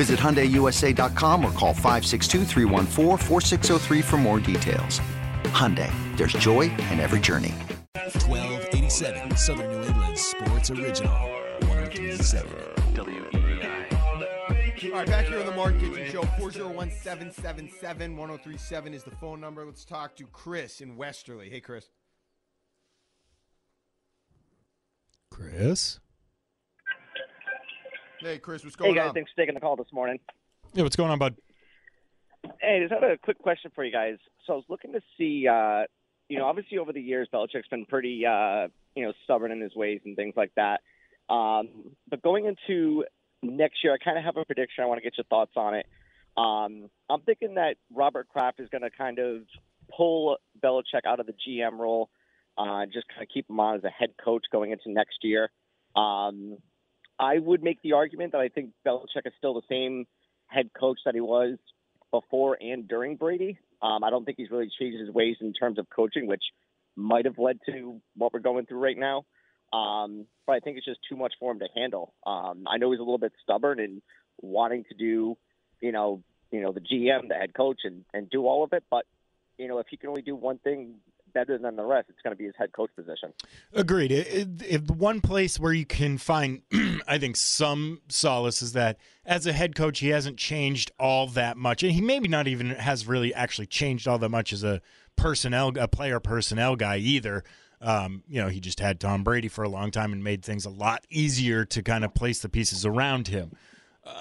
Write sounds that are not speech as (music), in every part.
Visit HyundaiUSA.com or call 562 for more details. Hyundai, there's joy in every journey. 1287 Southern New England Sports Original. 1037 All right, back here on the Mark Kichen Show, 401 777 1037 is the phone number. Let's talk to Chris in Westerly. Hey, Chris. Chris? Hey, Chris, what's going on? Hey guys, on? thanks for taking the call this morning. Yeah, what's going on, bud? Hey, just had a quick question for you guys. So I was looking to see, uh, you know, obviously over the years, Belichick's been pretty, uh, you know, stubborn in his ways and things like that. Um, but going into next year, I kind of have a prediction. I want to get your thoughts on it. Um, I'm thinking that Robert Kraft is going to kind of pull Belichick out of the GM role, uh, just kind of keep him on as a head coach going into next year. Um, I would make the argument that I think Belichick is still the same head coach that he was before and during Brady. Um, I don't think he's really changed his ways in terms of coaching, which might have led to what we're going through right now. Um, but I think it's just too much for him to handle. Um, I know he's a little bit stubborn and wanting to do, you know, you know, the GM, the head coach, and and do all of it. But you know, if he can only do one thing better than the rest, it's going to be his head coach position. Agreed. If one place where you can find, (clears throat) I think, some solace is that as a head coach, he hasn't changed all that much, and he maybe not even has really actually changed all that much as a personnel, a player personnel guy either. Um, you know, he just had Tom Brady for a long time and made things a lot easier to kind of place the pieces around him. Uh,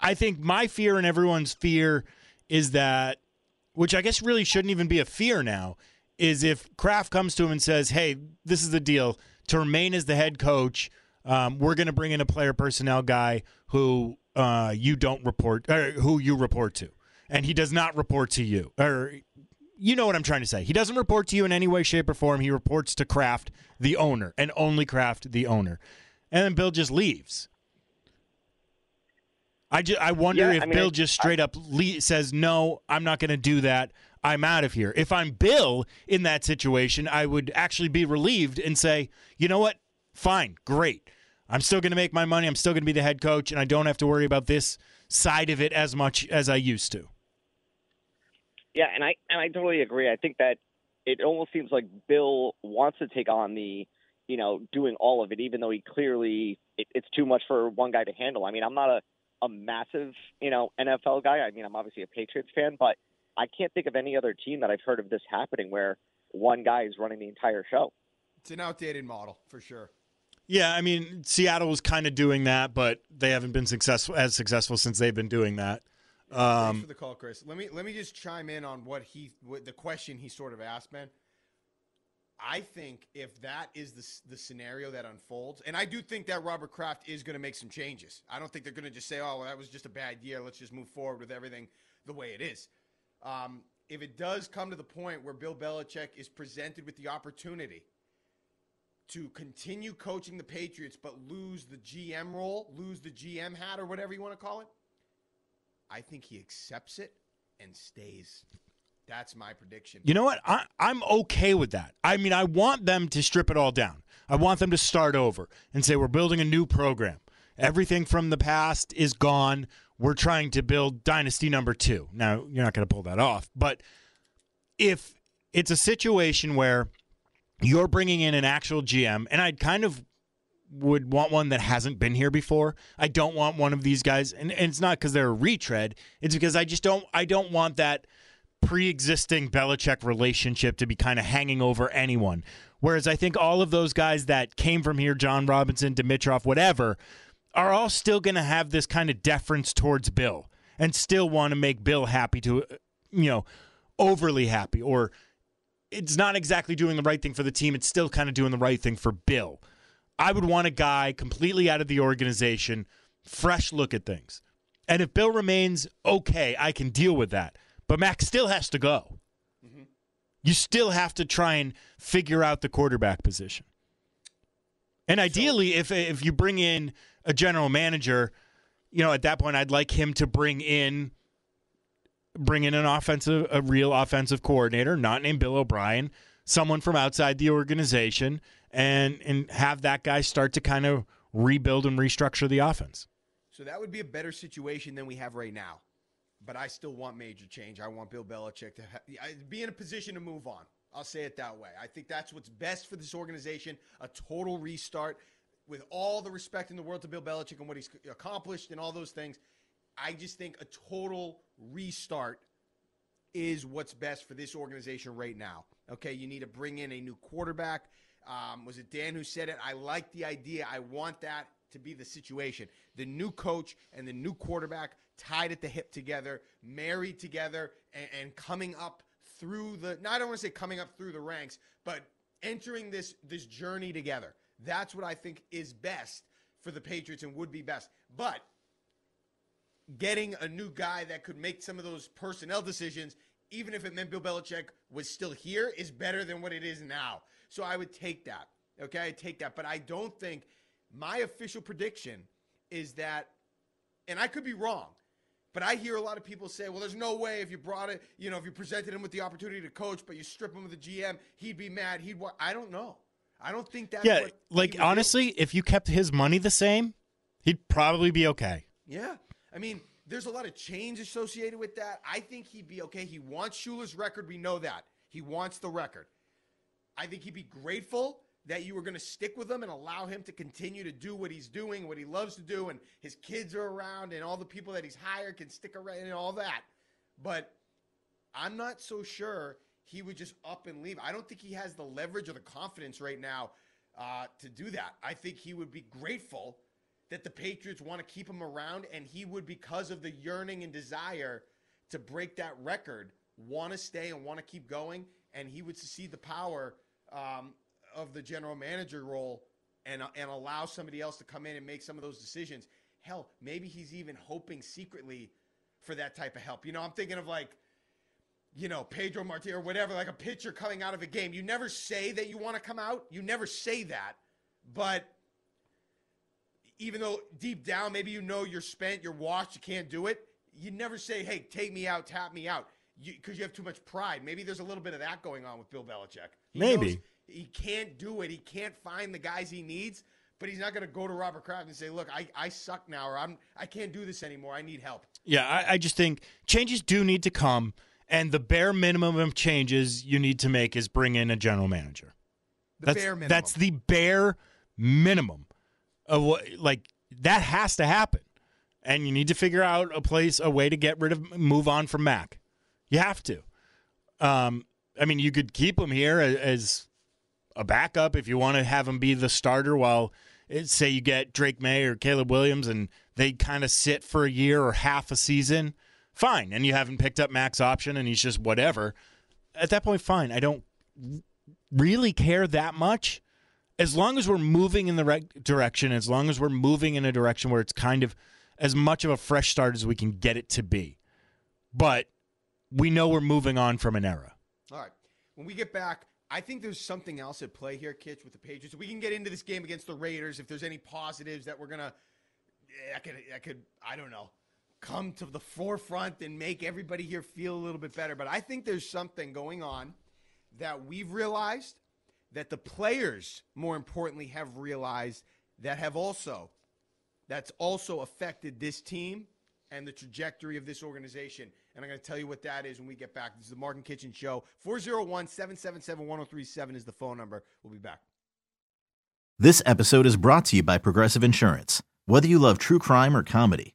I think my fear and everyone's fear is that, which I guess really shouldn't even be a fear now, is if Kraft comes to him and says, "Hey, this is the deal to remain as the head coach. Um, we're going to bring in a player personnel guy who uh, you don't report, or who you report to, and he does not report to you, or you know what I'm trying to say. He doesn't report to you in any way, shape, or form. He reports to Kraft, the owner, and only Kraft, the owner, and then Bill just leaves." I, ju- I wonder Yeah, if I mean, Bill I- just straight up le- says, No, I'm not going to do that. I'm out of here. If I'm Bill in that situation, I would actually be relieved and say, You know what? Fine, great. I'm still going to make my money. I'm still going to be the head coach, and I don't have to worry about this side of it as much as I used to. Yeah, and I and I totally agree. I think that it almost seems like Bill wants to take on the, you know, doing all of it, even though he clearly it, it's too much for one guy to handle. I mean, I'm not a a massive, you know, NFL guy. I mean, I'm obviously a Patriots fan, but I can't think of any other team that I've heard of this happening where one guy is running the entire show. It's an outdated model for sure. Yeah, I mean, Seattle was kind of doing that, but they haven't been successful as successful since they've been doing that. Thanks Um, for the call, Chris. Let me let me just chime in on what he what the question he sort of asked, man. I think if that is the the scenario that unfolds, and I do think that Robert Kraft is going to make some changes. I don't think they're going to just say, "Oh, well, that was just a bad year. Let's just move forward with everything the way it is." Um, if it does come to the point where Bill Belichick is presented with the opportunity to continue coaching the Patriots but lose the GM role, lose the GM hat or whatever you want to call it, I think he accepts it and stays. That's my prediction. You know what? I, I'm okay with that. I mean, I want them to strip it all down. I want them to start over and say, we're building a new program. Everything from the past is gone. We're trying to build dynasty number two. Now, you're not going to pull that off. But if it's a situation where you're bringing in an actual GM, and I'd kind of would want one that hasn't been here before. I don't want one of these guys, and, and it's not because they're a retread. It's because I just don't. I don't want that pre-existing Belichick relationship to be kind of hanging over anyone. Whereas I think all of those guys that came from here, Jon Robinson, Dimitroff, whatever, are all still going to have this kind of deference towards Bill and still want to make Bill happy to, you know, overly happy or it's not exactly doing the right thing for the team. It's still kind of doing the right thing for Bill. I would want a guy completely out of the organization, fresh look at things. And if Bill remains okay, I can deal with that. But Mac still has to go. Mm-hmm. You still have to try and figure out the quarterback position. And ideally, so, if if you bring in a general manager, you know, at that point, I'd like him to bring in bring in an offensive, a real offensive coordinator, not named Bill O'Brien, someone from outside the organization, and and have that guy start to kind of rebuild and restructure the offense. So that would be a better situation than we have right now. But I still want major change. I want Bill Belichick to ha- be in a position to move on. I'll say it that way. I think that's what's best for this organization a total restart with all the respect in the world to Bill Belichick and what he's accomplished and all those things. I just think a total restart is what's best for this organization right now. Okay, you need to bring in a new quarterback. Um, was it Dan who said it? I like the idea. I want that to be the situation. The new coach and the new quarterback tied at the hip together, married together, and, and coming up through the. Now I don't want to say coming up through the ranks, but entering this this journey together. That's what I think is best for the Patriots and would be best. But getting a new guy that could make some of those personnel decisions, even if it meant Bill Belichick was still here, is better than what it is now. So I would take that. Okay, I take that. But I don't think my official prediction is that, and I could be wrong, but I hear a lot of people say, well, there's no way if you brought it, you know, if you presented him with the opportunity to coach, but you strip him of the GM, he'd be mad. He'd, I don't know. I don't think that. yeah. like honestly, do. if you kept his money the same, he'd probably be okay. Yeah, I mean, there's a lot of change associated with that. I think he'd be okay. He wants Shula's record. We know that. He wants the record. I think he'd be grateful that you were going to stick with him and allow him to continue to do what he's doing, what he loves to do, and his kids are around, and all the people that he's hired can stick around and all that. But I'm not so sure he would just up and leave. I don't think he has the leverage or the confidence right now uh, to do that. I think he would be grateful that the Patriots want to keep him around, and he would, because of the yearning and desire to break that record, want to stay and want to keep going, and he would see the power um, of the general manager role and uh, and allow somebody else to come in and make some of those decisions. Hell, maybe he's even hoping secretly for that type of help. You know, I'm thinking of like you know, Pedro Martinez or whatever, like a pitcher coming out of a game. You never say that you want to come out. You never say that. But even though deep down, maybe you know you're spent, you're washed, you can't do it, you never say, hey, take me out, tap me out, because you, you, have too much pride. Maybe there's a little bit of that going on with Bill Belichick. He maybe. He can't do it. He can't find the guys he needs, but he's not going to go to Robert Kraft and say, look, I, I suck now, or I'm, I can't do this anymore. I need help. Yeah, I, I just think changes do need to come, and the bare minimum of changes you need to make is bring in a general manager. The that's, bare minimum. That's the bare minimum of what like that has to happen. And you need to figure out a place, a way to get rid of, move on from Mac. You have to. Um, I mean, you could keep him here as a backup if you want to have him be the starter while, eh, say, you get Drake Maye or Caleb Williams and they kind of sit for a year or half a season. Fine. And you haven't picked up Mac's option and he's just whatever. At that point, fine. I don't really care that much as long as we're moving in the right direction, as long as we're moving in a direction where it's kind of as much of a fresh start as we can get it to be. But we know we're moving on from an era. All right. When we get back, I think there's something else at play here, Kitch, with the Patriots. We can get into this game against the Raiders if there's any positives that we're gonna I could I could I don't know come to the forefront and make everybody here feel a little bit better. But I think there's something going on that we've realized that the players, more importantly, have realized that have also that's also affected this team and the trajectory of this organization. And I'm going to tell you what that is when we get back. This is the Mark and Kichen Show. 401 777 1037 is the phone number. We'll be back. This episode is brought to you by Progressive Insurance. Whether you love true crime or comedy,